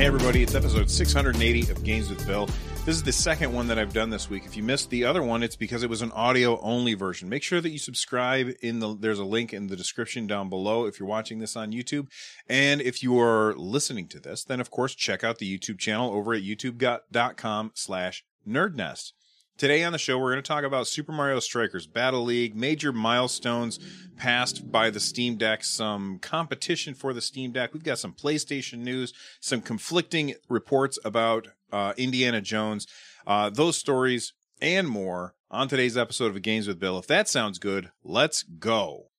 Hey, everybody, it's episode 680 of Games with Bill. This is the second one that I've done this week. If you missed the other one, it's because it was an audio only version. Make sure that you subscribe in the, there's a link in the description down below if you're watching this on YouTube. And if you are listening to this, then of course, check out the YouTube channel over at youtube.com slash nerdnest. Today on the show, we're going to talk about Super Mario Strikers Battle League, major milestones passed by the Steam Deck, some competition for the Steam Deck. We've got some PlayStation news, some conflicting reports about uh, Indiana Jones, uh, those stories and more on today's episode of Games with Bill. If that sounds good, let's go.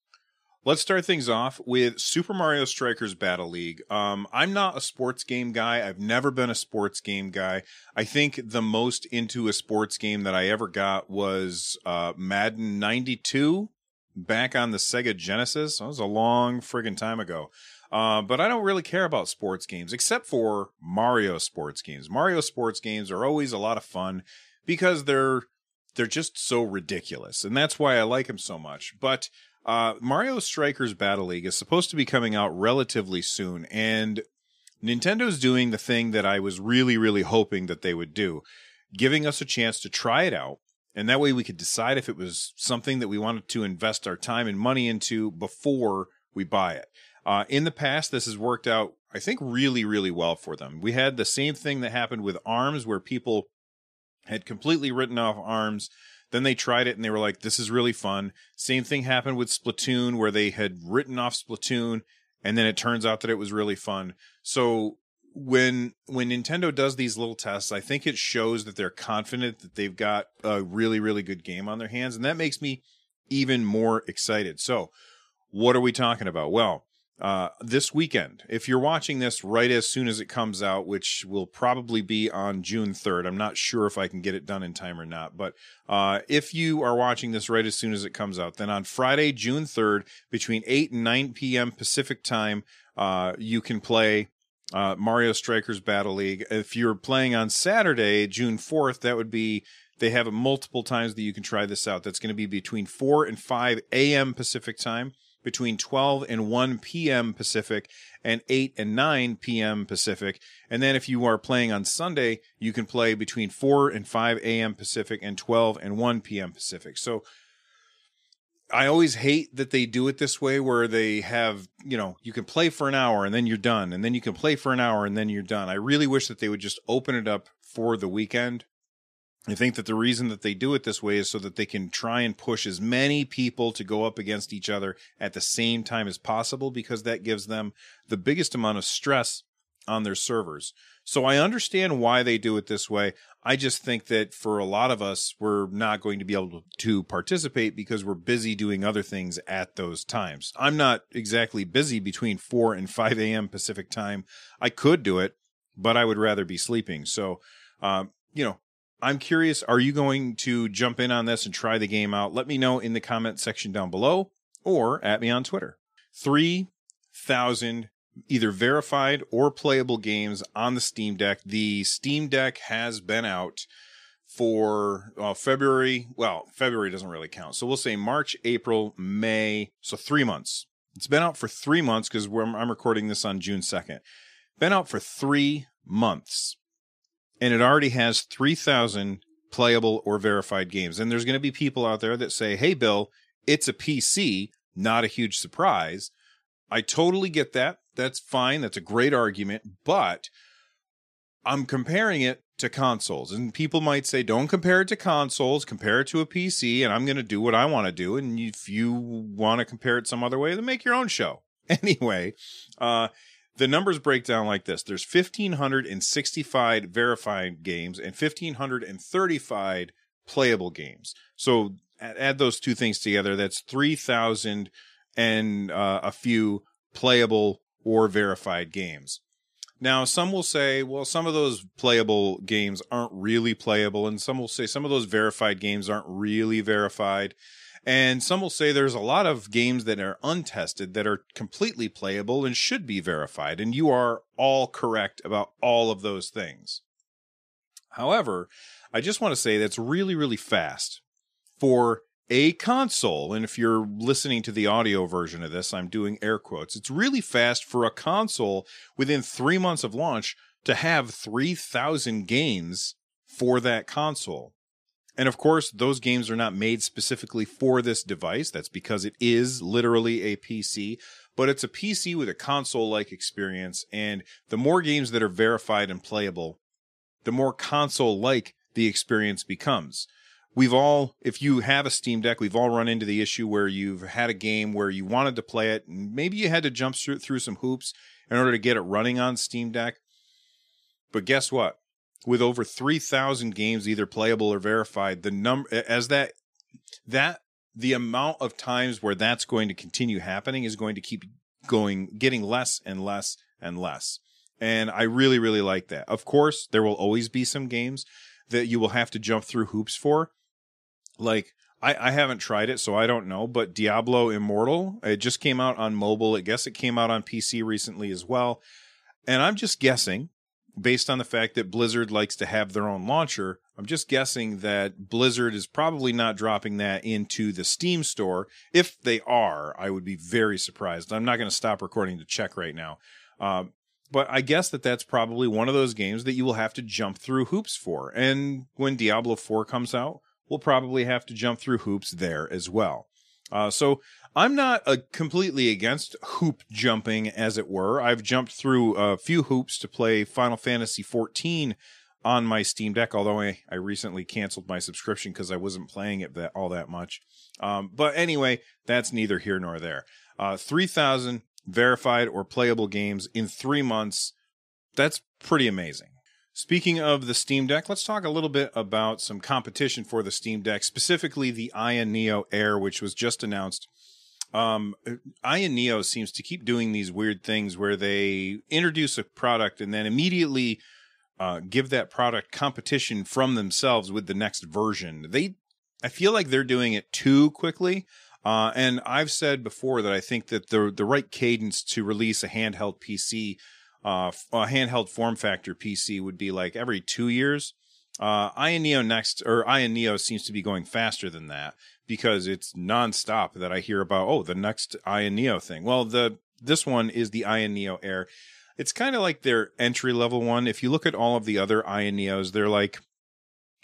Let's start things off with Super Mario Strikers Battle League. Um, I'm not a sports game guy. I've never been a sports game guy. I think the most into a sports game that I ever got was uh, Madden 92 back on the Sega Genesis. That was a long friggin' time ago. Uh, but I don't really care about sports games except for Mario sports games. Mario sports games are always a lot of fun because they're they're just so ridiculous, and that's why I like them so much. But uh, Mario Strikers Battle League is supposed to be coming out relatively soon, and Nintendo's doing the thing that I was really, really hoping that they would do, giving us a chance to try it out. And that way we could decide if it was something that we wanted to invest our time and money into before we buy it. Uh, in the past, this has worked out, I think, really, really well for them. We had the same thing that happened with ARMS, where people had completely written off ARMS then they tried it and they were like, this is really fun. Same thing happened with Splatoon where they had written off Splatoon and then it turns out that it was really fun. So when when Nintendo does these little tests, I think it shows that they're confident that they've got a really really good game on their hands and that makes me even more excited. So, what are we talking about? Well, uh, this weekend. If you're watching this right as soon as it comes out, which will probably be on June 3rd, I'm not sure if I can get it done in time or not. But uh, if you are watching this right as soon as it comes out, then on Friday, June 3rd, between 8 and 9 p.m. Pacific time, uh, you can play uh, Mario Strikers Battle League. If you're playing on Saturday, June 4th, that would be they have multiple times that you can try this out. That's going to be between 4 and 5 a.m. Pacific time between 12 and 1 p.m. Pacific and 8 and 9 p.m. Pacific. And then if you are playing on Sunday, you can play between 4 and 5 a.m. Pacific and 12 and 1 p.m. Pacific. So I always hate that they do it this way where they have, you know, you can play for an hour and then you're done. And then you can play for an hour and then you're done. I really wish that they would just open it up for the weekend I think that the reason that they do it this way is so that they can try and push as many people to go up against each other at the same time as possible because that gives them the biggest amount of stress on their servers. So I understand why they do it this way. I just think that for a lot of us, we're not going to be able to participate because we're busy doing other things at those times. I'm not exactly busy between 4 and 5 a.m. Pacific time. I could do it, but I would rather be sleeping. So, um, you know, I'm curious, are you going to jump in on this and try the game out? Let me know in the comment section down below or at me on Twitter. 3,000 either verified or playable games on the Steam Deck. The Steam Deck has been out for uh, February. Well, February doesn't really count. So we'll say March, April, May. So three months. It's been out for three months because I'm recording this on June 2nd. Been out for three months and it already has 3,000 playable or verified games. And there's going to be people out there that say, hey, Bill, it's a PC, not a huge surprise. I totally get that. That's fine. That's a great argument. But I'm comparing it to consoles. And people might say, don't compare it to consoles, compare it to a PC. And I'm going to do what I want to do. And if you want to compare it some other way, then make your own show. Anyway, uh, the numbers break down like this. There's 1565 verified games and 1535 playable games. So add those two things together that's 3000 and uh, a few playable or verified games. Now some will say well some of those playable games aren't really playable and some will say some of those verified games aren't really verified and some will say there's a lot of games that are untested that are completely playable and should be verified. And you are all correct about all of those things. However, I just want to say that's really, really fast for a console. And if you're listening to the audio version of this, I'm doing air quotes. It's really fast for a console within three months of launch to have 3,000 games for that console. And of course, those games are not made specifically for this device. That's because it is literally a PC, but it's a PC with a console like experience. And the more games that are verified and playable, the more console like the experience becomes. We've all, if you have a Steam Deck, we've all run into the issue where you've had a game where you wanted to play it and maybe you had to jump through, through some hoops in order to get it running on Steam Deck. But guess what? With over 3000 games either playable or verified the number as that that the amount of times where that's going to continue happening is going to keep going getting less and less and less and i really really like that of course there will always be some games that you will have to jump through hoops for like I, I haven't tried it, so I don't know. But Diablo Immortal, it just came out on mobile. I guess it came out on PC recently as well. And I'm just guessing based on the fact that Blizzard likes to have their own launcher, I'm just guessing that Blizzard is probably not dropping that into the Steam store. If they are, I would be very surprised. I'm not going to stop recording to check right now. Um, but I guess that that's probably one of those games that you will have to jump through hoops for. And when Diablo 4 comes out, we'll probably have to jump through hoops there as well. Uh, so I'm not uh, completely against hoop jumping, as it were. I've jumped through a few hoops to play Final Fantasy 14 on my Steam Deck, although I, I recently canceled my subscription because I wasn't playing it that all that much. Um, but anyway, that's neither here nor there. Uh, 3,000 verified or playable games in three months. That's pretty amazing. Speaking of the Steam Deck, let's talk a little bit about some competition for the Steam Deck, specifically the Aya Neo Air, which was just announced um, Aya Neo seems to keep doing these weird things where they introduce a product and then immediately uh, give that product competition from themselves with the next version. They, I feel like they're doing it too quickly. Uh, and I've said before that I think that the the right cadence to release a handheld PC, uh, a handheld form factor PC would be like every two years. Uh, Aya Neo next or Aya Neo seems to be going faster than that because it's nonstop that I hear about. Oh, the next Aya Neo thing. Well, the this one is the Aya Neo Air. It's kind of like their entry level one. If you look at all of the other Aya Neos, they're like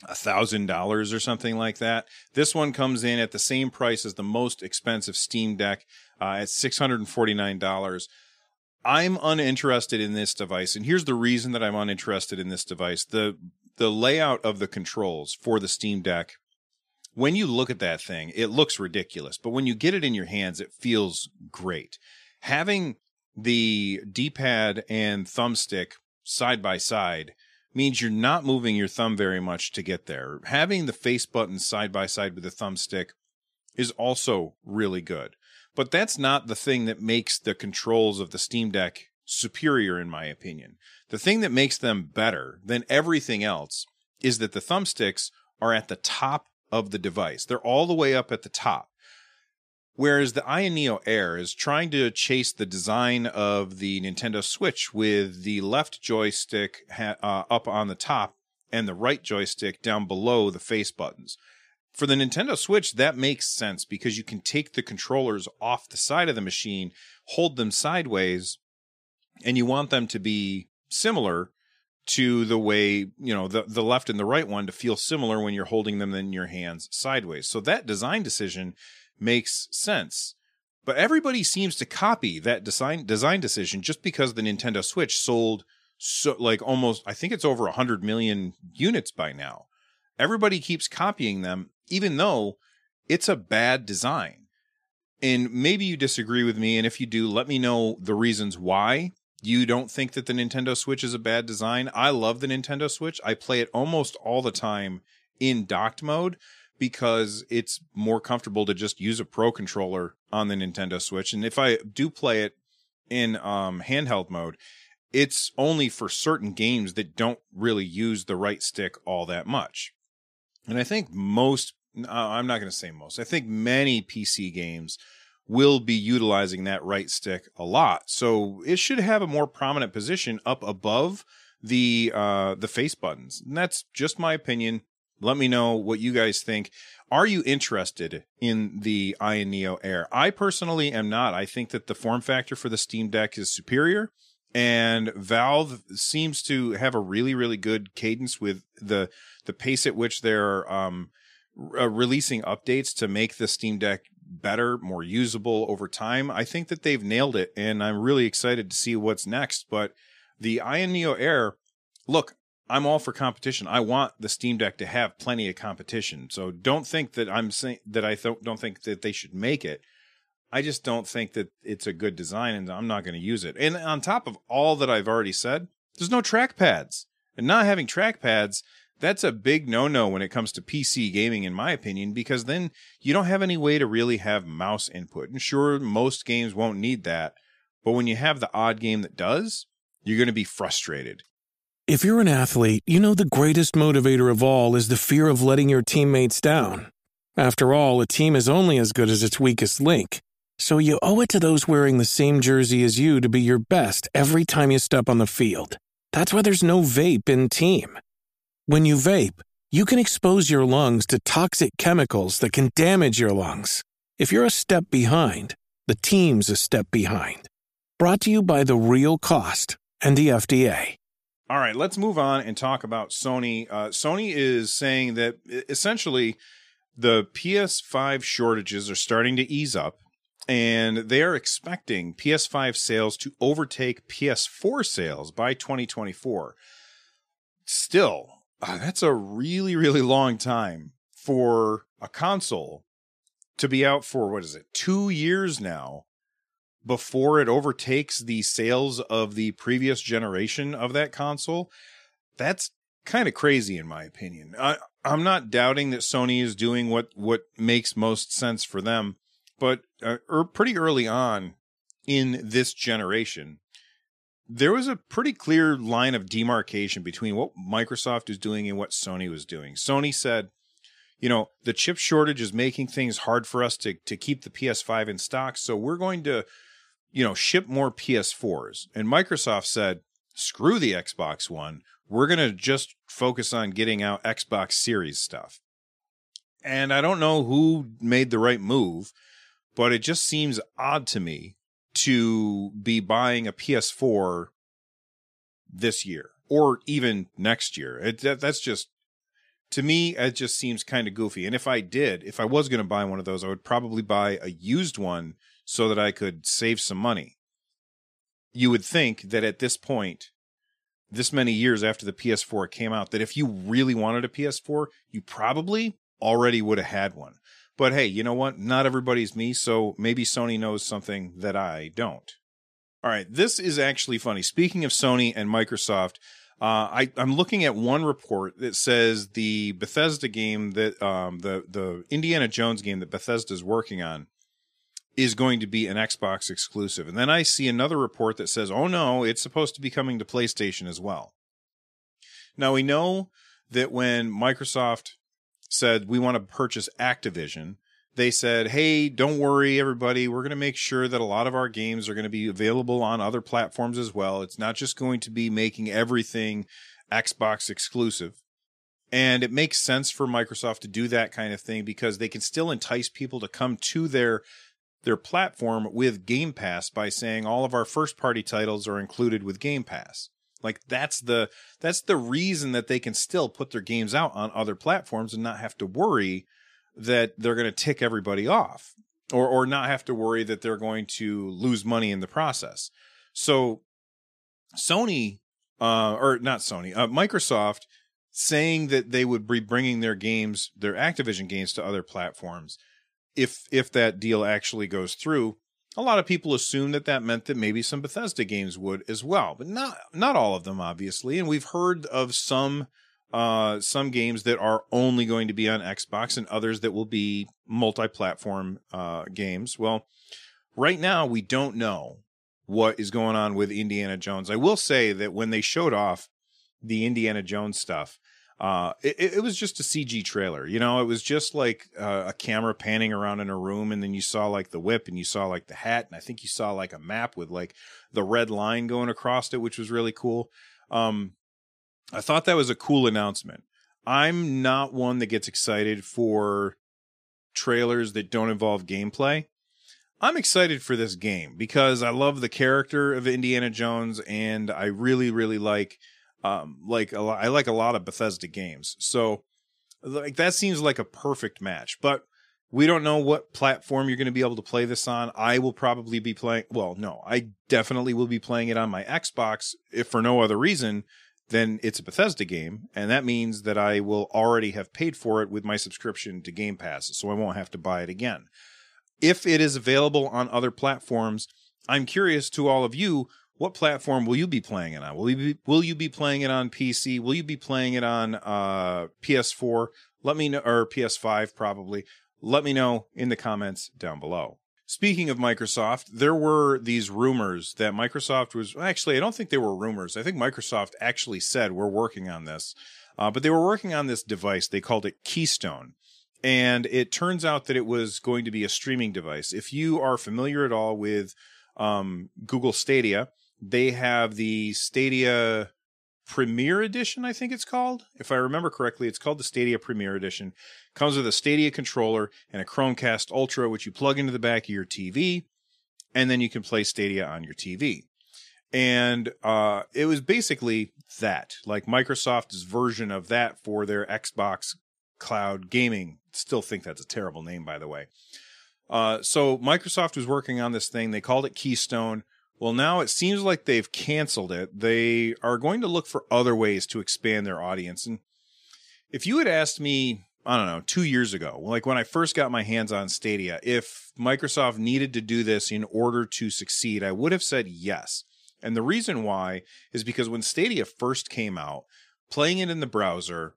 a thousand dollars or something like that. This one comes in at the same price as the most expensive Steam Deck uh, at six hundred and forty nine dollars. I'm uninterested in this device, and here's the reason that I'm uninterested in this device. the The layout of the controls for the Steam Deck when you look at that thing, it looks ridiculous, but when you get it in your hands, it feels great. Having the D pad and thumbstick side by side means you're not moving your thumb very much to get there. Having the face button side by side with the thumbstick is also really good. But that's not the thing that makes the controls of the Steam Deck superior, in my opinion. The thing that makes them better than everything else is that the thumbsticks are at the top of the device. They're all the way up at the top. Whereas the Aya Neo Air is trying to chase the design of the Nintendo Switch with the left joystick ha- uh, up on the top and the right joystick down below the face buttons. For the Nintendo Switch, that makes sense because you can take the controllers off the side of the machine, hold them sideways, and you want them to be similar to the way you know the the left and the right one to feel similar when you're holding them in your hands sideways. So that design decision makes sense. But everybody seems to copy that design design decision just because the Nintendo Switch sold so like almost I think it's over 100 million units by now. Everybody keeps copying them even though it's a bad design. And maybe you disagree with me and if you do let me know the reasons why you don't think that the Nintendo Switch is a bad design. I love the Nintendo Switch. I play it almost all the time in docked mode because it's more comfortable to just use a pro controller on the Nintendo Switch. And if I do play it in um, handheld mode, it's only for certain games that don't really use the right stick all that much. And I think most, uh, I'm not going to say most, I think many PC games will be utilizing that right stick a lot. So it should have a more prominent position up above the uh the face buttons. And that's just my opinion. Let me know what you guys think. Are you interested in the Aya Neo Air? I personally am not. I think that the form factor for the Steam Deck is superior and Valve seems to have a really really good cadence with the the pace at which they're um, uh, releasing updates to make the Steam Deck better, more usable over time. I think that they've nailed it, and I'm really excited to see what's next. But the Aya Neo Air, look, I'm all for competition. I want the Steam Deck to have plenty of competition. So don't think that I'm saying that I th- don't think that they should make it. I just don't think that it's a good design and I'm not going to use it. And on top of all that I've already said, there's no trackpads. And not having trackpads, that's a big no no when it comes to PC gaming, in my opinion, because then you don't have any way to really have mouse input. And sure, most games won't need that. But when you have the odd game that does, you're going to be frustrated. If you're an athlete, you know the greatest motivator of all is the fear of letting your teammates down. After all, a team is only as good as its weakest link. So you owe it to those wearing the same jersey as you to be your best every time you step on the field. That's why there's no vape in team. When you vape, you can expose your lungs to toxic chemicals that can damage your lungs. If you're a step behind, the team's a step behind. Brought to you by The Real Cost and the FDA. All right, let's move on and talk about Sony. Uh, Sony is saying that essentially the PS5 shortages are starting to ease up and they are expecting PS5 sales to overtake PS4 sales by 2024. Still, uh, that's a really, really long time for a console to be out for what is it, two years now before it overtakes the sales of the previous generation of that console. That's kind of crazy, in my opinion. I, I'm not doubting that Sony is doing what what makes most sense for them but uh, er, pretty early on in this generation, there was a pretty clear line of demarcation between what Microsoft is doing and what Sony was doing. Sony said, you know, the chip shortage is making things hard for us to to keep the PS5 in stock, so we're going to, you know, ship more PS4s. And Microsoft said, screw the Xbox One. We're going to just focus on getting out Xbox Series stuff. And I don't know who made the right move but it just seems odd to me to be buying a PS4 this year or even next year. It, that, that's just to me it just seems kind of goofy. And if I did, if I was going to buy one of those, I would probably buy a used one so that I could save some money. You would think that at this point, this many years after the PS4 came out, that if you really wanted a PS4, you probably already would have had one. But hey, you know what? Not everybody's me, so maybe Sony knows something that I don't. All right, this is actually funny. Speaking of Sony and Microsoft, uh, I, am looking at one report that says the Bethesda game that um, the the Indiana Jones game that Bethesda is working on is going to be an Xbox exclusive, and then I see another report that says, "Oh no, it's supposed to be coming to PlayStation as well." Now we know that when Microsoft said we want to purchase Activision, they said, "Hey, don't worry, everybody. We're going to make sure that a lot of our games are going to be available on other platforms as well. It's not just going to be making everything Xbox exclusive." And it makes sense for Microsoft to do that kind of thing because they can still entice people to come to their their platform with Game Pass by saying all of our first party titles are included with Game Pass. Like that's the that's the reason that they can still put their games out on other platforms and not have to worry that they're going to tick everybody off or or not have to worry that they're going to lose money in the process. So Sony uh or not Sony, uh, Microsoft saying that they would be bringing their games, their Activision games to other platforms if if that deal actually goes through a lot of people assumed that that meant that maybe some Bethesda games would as well, but not not all of them, obviously. And we've heard of some uh, some games that are only going to be on Xbox and others that will be multi-platform uh, games. Well, right now we don't know what is going on with Indiana Jones. I will say that when they showed off the Indiana Jones stuff, uh, it, it, was just a CG trailer. You know, it was just like uh, a camera panning around in a room, and then you saw like the whip, and you saw like the hat, and I think you saw like a map with like the red line going across it, which was really cool. Um, I thought that was a cool announcement. I'm not one that gets excited for trailers that don't involve gameplay. I'm excited for this game because I love the character of Indiana Jones and I really really like um like I like a lot of Bethesda games. So like that seems like a perfect match. But we don't know what platform you're going to be able to play this on. I will probably be playing well, no, I definitely will be playing it on my Xbox if for no other reason then it's a Bethesda game, and that means that I will already have paid for it with my subscription to Game Pass, so I won't have to buy it again. If it is available on other platforms, I'm curious to all of you, what platform will you be playing it on? Will you be, will you be playing it on PC? Will you be playing it on uh, PS4? Let me know, or PS5 probably. Let me know in the comments down below. Speaking of Microsoft, there were these rumors that Microsoft was actually, I don't think they were rumors. I think Microsoft actually said, we're working on this. Uh, but they were working on this device. They called it Keystone. And it turns out that it was going to be a streaming device. If you are familiar at all with um, Google Stadia, they have the Stadia Premiere Edition, I think it's called. If I remember correctly, it's called the Stadia Premiere Edition. Comes with a Stadia controller and a Chromecast Ultra, which you plug into the back of your TV, and then you can play Stadia on your TV. And uh, it was basically that, like Microsoft's version of that for their Xbox Cloud Gaming. Still think that's a terrible name, by the way. Uh, so Microsoft was working on this thing. They called it Keystone. Well, now it seems like they've canceled it. They are going to look for other ways to expand their audience. And if you had asked me, I don't know, two years ago, like when I first got my hands on Stadia, if Microsoft needed to do this in order to succeed, I would have said yes. And the reason why is because when Stadia first came out, playing it in the browser,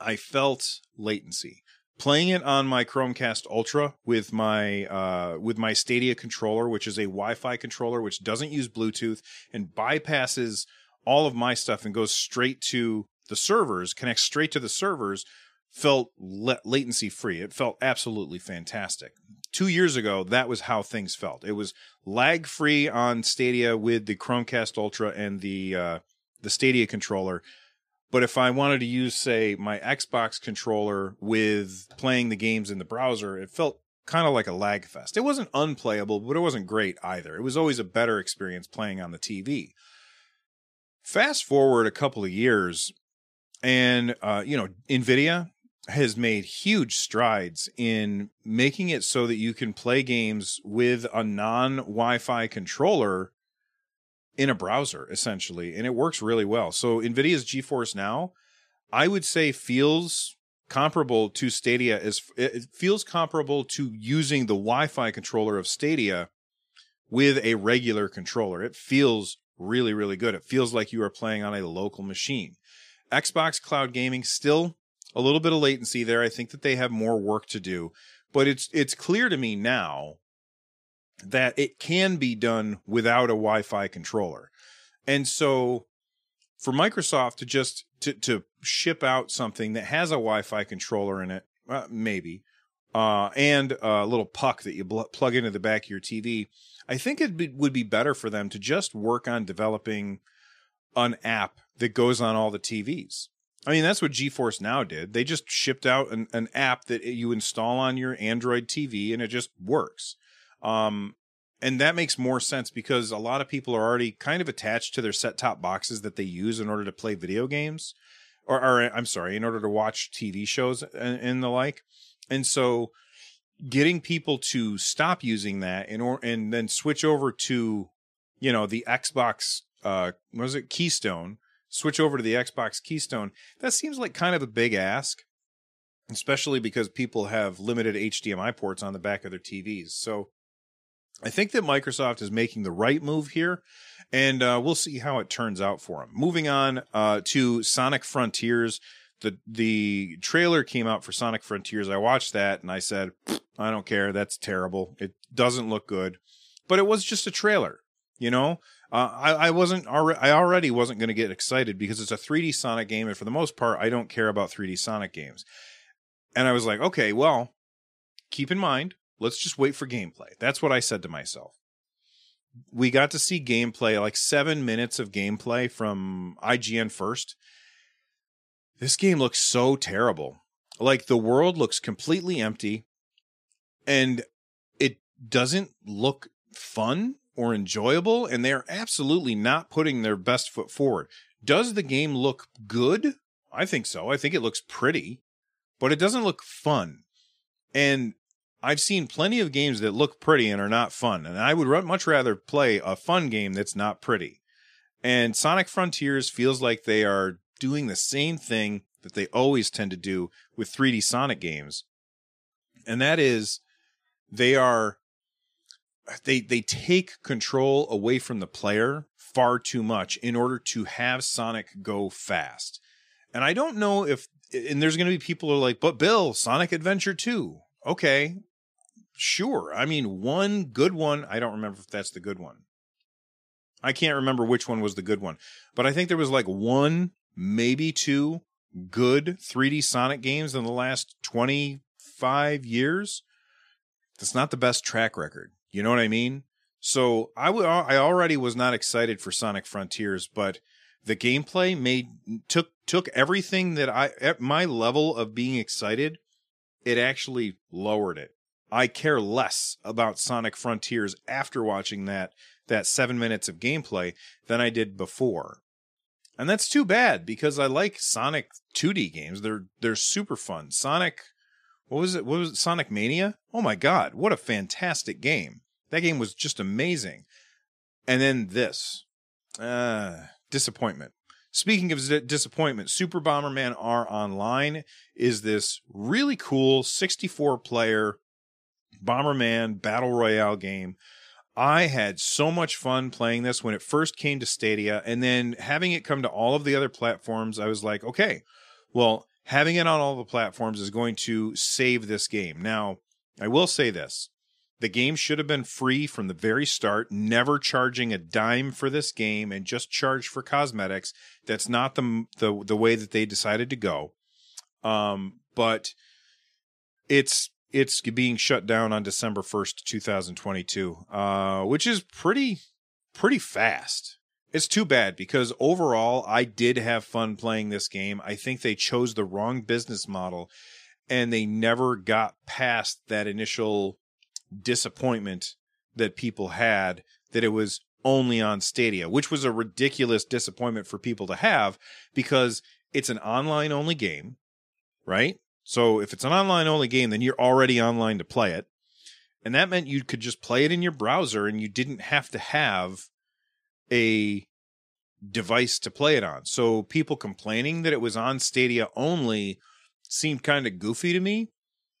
I felt latency playing it on my Chromecast Ultra with my uh, with my Stadia controller, which is a Wi-Fi controller which doesn't use Bluetooth and bypasses all of my stuff and goes straight to the servers, connects straight to the servers, felt la- latency free. It felt absolutely fantastic. Two years ago, that was how things felt. It was lag free on Stadia with the Chromecast Ultra and the uh, the Stadia controller but if I wanted to use, say, my Xbox controller with playing the games in the browser, it felt kind of like a lag fest. It wasn't unplayable, but it wasn't great either. It was always a better experience playing on the TV. Fast forward a couple of years, and uh, you know, Nvidia has made huge strides in making it so that you can play games with a non Wi-Fi controller in a browser essentially, and it works really well. So NVIDIA's GeForce Now, I would say feels comparable to Stadia as it feels comparable to using the Wi-Fi controller of Stadia with a regular controller. It feels really really good. It feels like you are playing on a local machine. Xbox Cloud Gaming still a little bit of latency there. I think that they have more work to do, but it's it's clear to me now that it can be done without a Wi-Fi controller. And so for Microsoft to just to, to ship out something that has a Wi-Fi controller in it, uh, maybe, uh, and a little puck that you bl- plug into the back of your TV, I think it be, would be better for them to just work on developing an app that goes on all the TVs. I mean, that's what GeForce Now did. They just shipped out an, an app that you install on your Android TV and it just works. Um, and that makes more sense because a lot of people are already kind of attached to their set top boxes that they use in order to play video games or, or I'm sorry, in order to watch TV shows and, and the like. And so getting people to stop using that and or and then switch over to you know the Xbox uh was it? Keystone. Switch over to the Xbox Keystone. That seems like kind of a big ask especially because people have limited HDMI ports on the back of their TVs so I think that Microsoft is making the right move here, and uh, we'll see how it turns out for them. Moving on uh, to Sonic Frontiers. The, the trailer came out for Sonic Frontiers. I watched that and I said, I don't care. That's terrible. It doesn't look good. But it was just a trailer, you know? Uh, I, I wasn't already, I already wasn't going to get excited because it's a 3D Sonic game. And for the most part, I don't care about 3D Sonic games. And I was like, okay, well, keep in mind, let's just wait for gameplay. That's what I said to myself. We got to see gameplay, like seven minutes of gameplay from IGN first. This game looks so terrible. Like the world looks completely empty and it doesn't look fun or enjoyable. And they're absolutely not putting their best foot forward. Does the game look good? I think so. I think it looks pretty, but it doesn't look fun. And I've seen plenty of games that look pretty and are not fun, and I would much rather play a fun game that's not pretty. And Sonic Frontiers feels like they are doing the same thing that they always tend to do with 3D Sonic games. And that is they are they they take control away from the player far too much in order to have Sonic go fast. And I don't know if and there's going to be people who are like, "But Bill, Sonic Adventure 2." Okay, Sure. I mean, one good one. I don't remember if that's the good one. I can't remember which one was the good one, but I think there was like one, maybe two good 3D Sonic games in the last 25 years. That's not the best track record. You know what I mean? So I w- I already was not excited for Sonic Frontiers, but the gameplay made took took everything that I at my level of being excited, it actually lowered it. I care less about Sonic Frontiers after watching that that 7 minutes of gameplay than I did before. And that's too bad because I like Sonic 2D games. They're they're super fun. Sonic what was it? What was it? Sonic Mania? Oh my god, what a fantastic game. That game was just amazing. And then this. Uh disappointment. Speaking of disappointment, Super Bomberman R Online is this really cool 64 player Bomberman Battle Royale game. I had so much fun playing this when it first came to Stadia, and then having it come to all of the other platforms, I was like, okay, well, having it on all the platforms is going to save this game. Now, I will say this the game should have been free from the very start, never charging a dime for this game and just charge for cosmetics. That's not the the, the way that they decided to go. Um, but it's it's being shut down on December 1st, 2022, uh, which is pretty, pretty fast. It's too bad because overall, I did have fun playing this game. I think they chose the wrong business model and they never got past that initial disappointment that people had that it was only on Stadia, which was a ridiculous disappointment for people to have because it's an online only game, right? So if it's an online only game, then you're already online to play it. And that meant you could just play it in your browser and you didn't have to have a device to play it on. So people complaining that it was on Stadia only seemed kind of goofy to me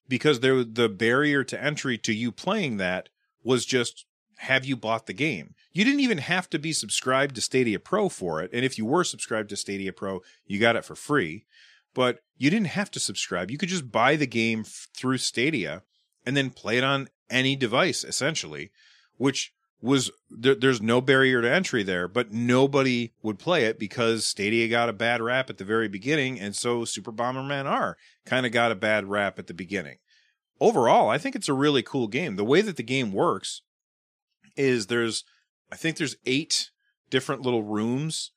because there the barrier to entry to you playing that was just have you bought the game? You didn't even have to be subscribed to Stadia Pro for it. And if you were subscribed to Stadia Pro, you got it for free but you didn't have to subscribe. You could just buy the game f- through Stadia and then play it on any device, essentially, which was there, there's no barrier to entry there, but nobody would play it because Stadia got a bad rap at the very beginning, and so Super Bomberman R kind of got a bad rap at the beginning. Overall, I think it's a really cool game. The way that the game works is there's, I think there's eight different little rooms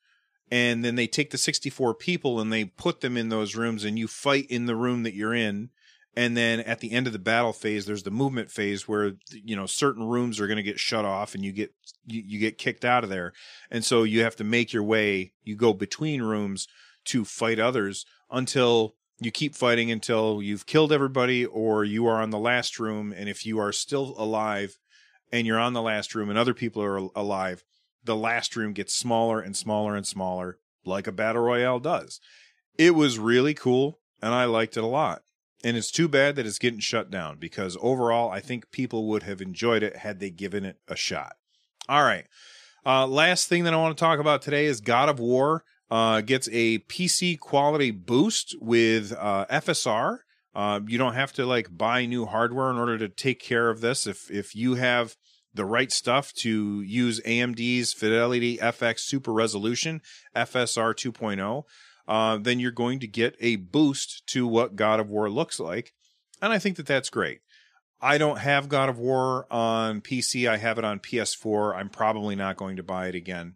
and then they take the 64 people and they put them in those rooms and you fight in the room that you're in. And then at the end of the battle phase there's the movement phase where you know certain rooms are going to get shut off and you get you, you get kicked out of there. And so you have to make your way you go between rooms to fight others until you keep fighting until you've killed everybody or you are on the last room. And if you are still alive and you're on the last room and other people are alive the last room gets smaller and smaller and smaller, like a battle royale does. It was really cool, and I liked it a lot. And it's too bad that it's getting shut down because overall, I think people would have enjoyed it had they given it a shot. All right. Uh, last thing that I want to talk about today is God of War uh, gets a PC quality boost with uh, FSR. Uh, you don't have to like buy new hardware in order to take care of this. If if you have the right stuff to use AMD's Fidelity FX Super Resolution FSR 2.0, uh, then you're going to get a boost to what God of War looks like. And I think that that's great. I don't have God of War on PC. I have it on PS4. I'm probably not going to buy it again.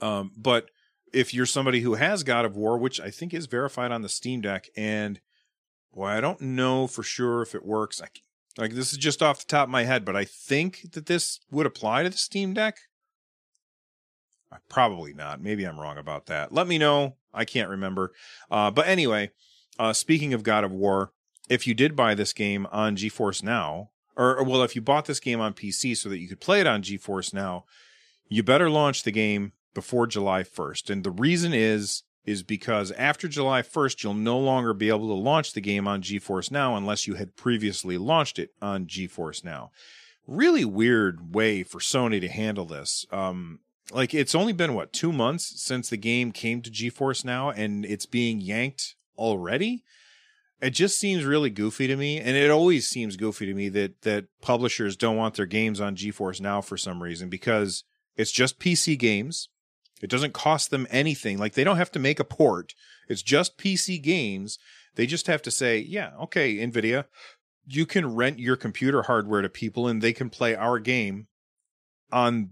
Um, but if you're somebody who has God of War, which I think is verified on the Steam Deck, and boy, I don't know for sure if it works. I, like this is just off the top of my head, but I think that this would apply to the Steam Deck. Probably not. Maybe I'm wrong about that. Let me know. I can't remember. Uh, but anyway, uh, speaking of God of War, if you did buy this game on GeForce Now, or, or well, if you bought this game on PC so that you could play it on GeForce Now, you better launch the game before July 1st. And the reason is is because after July 1st, you'll no longer be able to launch the game on GeForce Now unless you had previously launched it on GeForce Now. Really weird way for Sony to handle this. Um, like it's only been what two months since the game came to GeForce Now, and it's being yanked already. It just seems really goofy to me, and it always seems goofy to me that that publishers don't want their games on GeForce Now for some reason because it's just PC games. It doesn't cost them anything. Like they don't have to make a port. It's just PC games. They just have to say, yeah, okay, Nvidia, you can rent your computer hardware to people and they can play our game on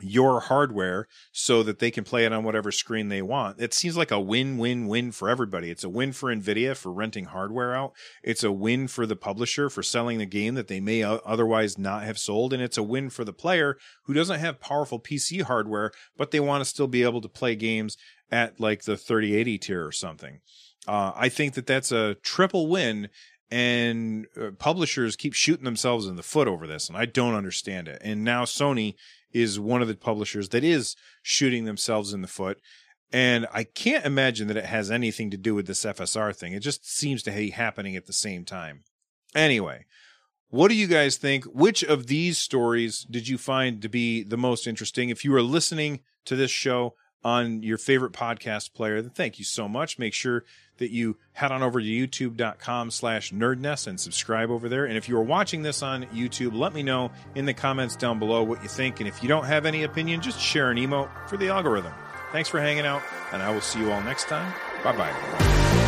your hardware so that they can play it on whatever screen they want. It seems like a win win win for everybody. It's a win for Nvidia for renting hardware out. It's a win for the publisher for selling the game that they may otherwise not have sold. And it's a win for the player who doesn't have powerful PC hardware, but they want to still be able to play games at like the 3080 tier or something. Uh, I think that that's a triple win and uh, publishers keep shooting themselves in the foot over this and i don't understand it and now sony is one of the publishers that is shooting themselves in the foot. And I can't imagine that it has anything to do with this FSR thing. It just seems to be happening at the same time. Anyway, what do you guys think? Which of these stories did you find to be the most interesting? If you are listening to this show on your favorite podcast player, then thank you so much. Make sure that you head on over to youtube.com slash nerdnest and subscribe over there. And if you are watching this on YouTube, let me know in the comments down below what you think. And if you don't have any opinion, just share an emote for the algorithm. Thanks for hanging out, and I will see you all next time. Bye bye.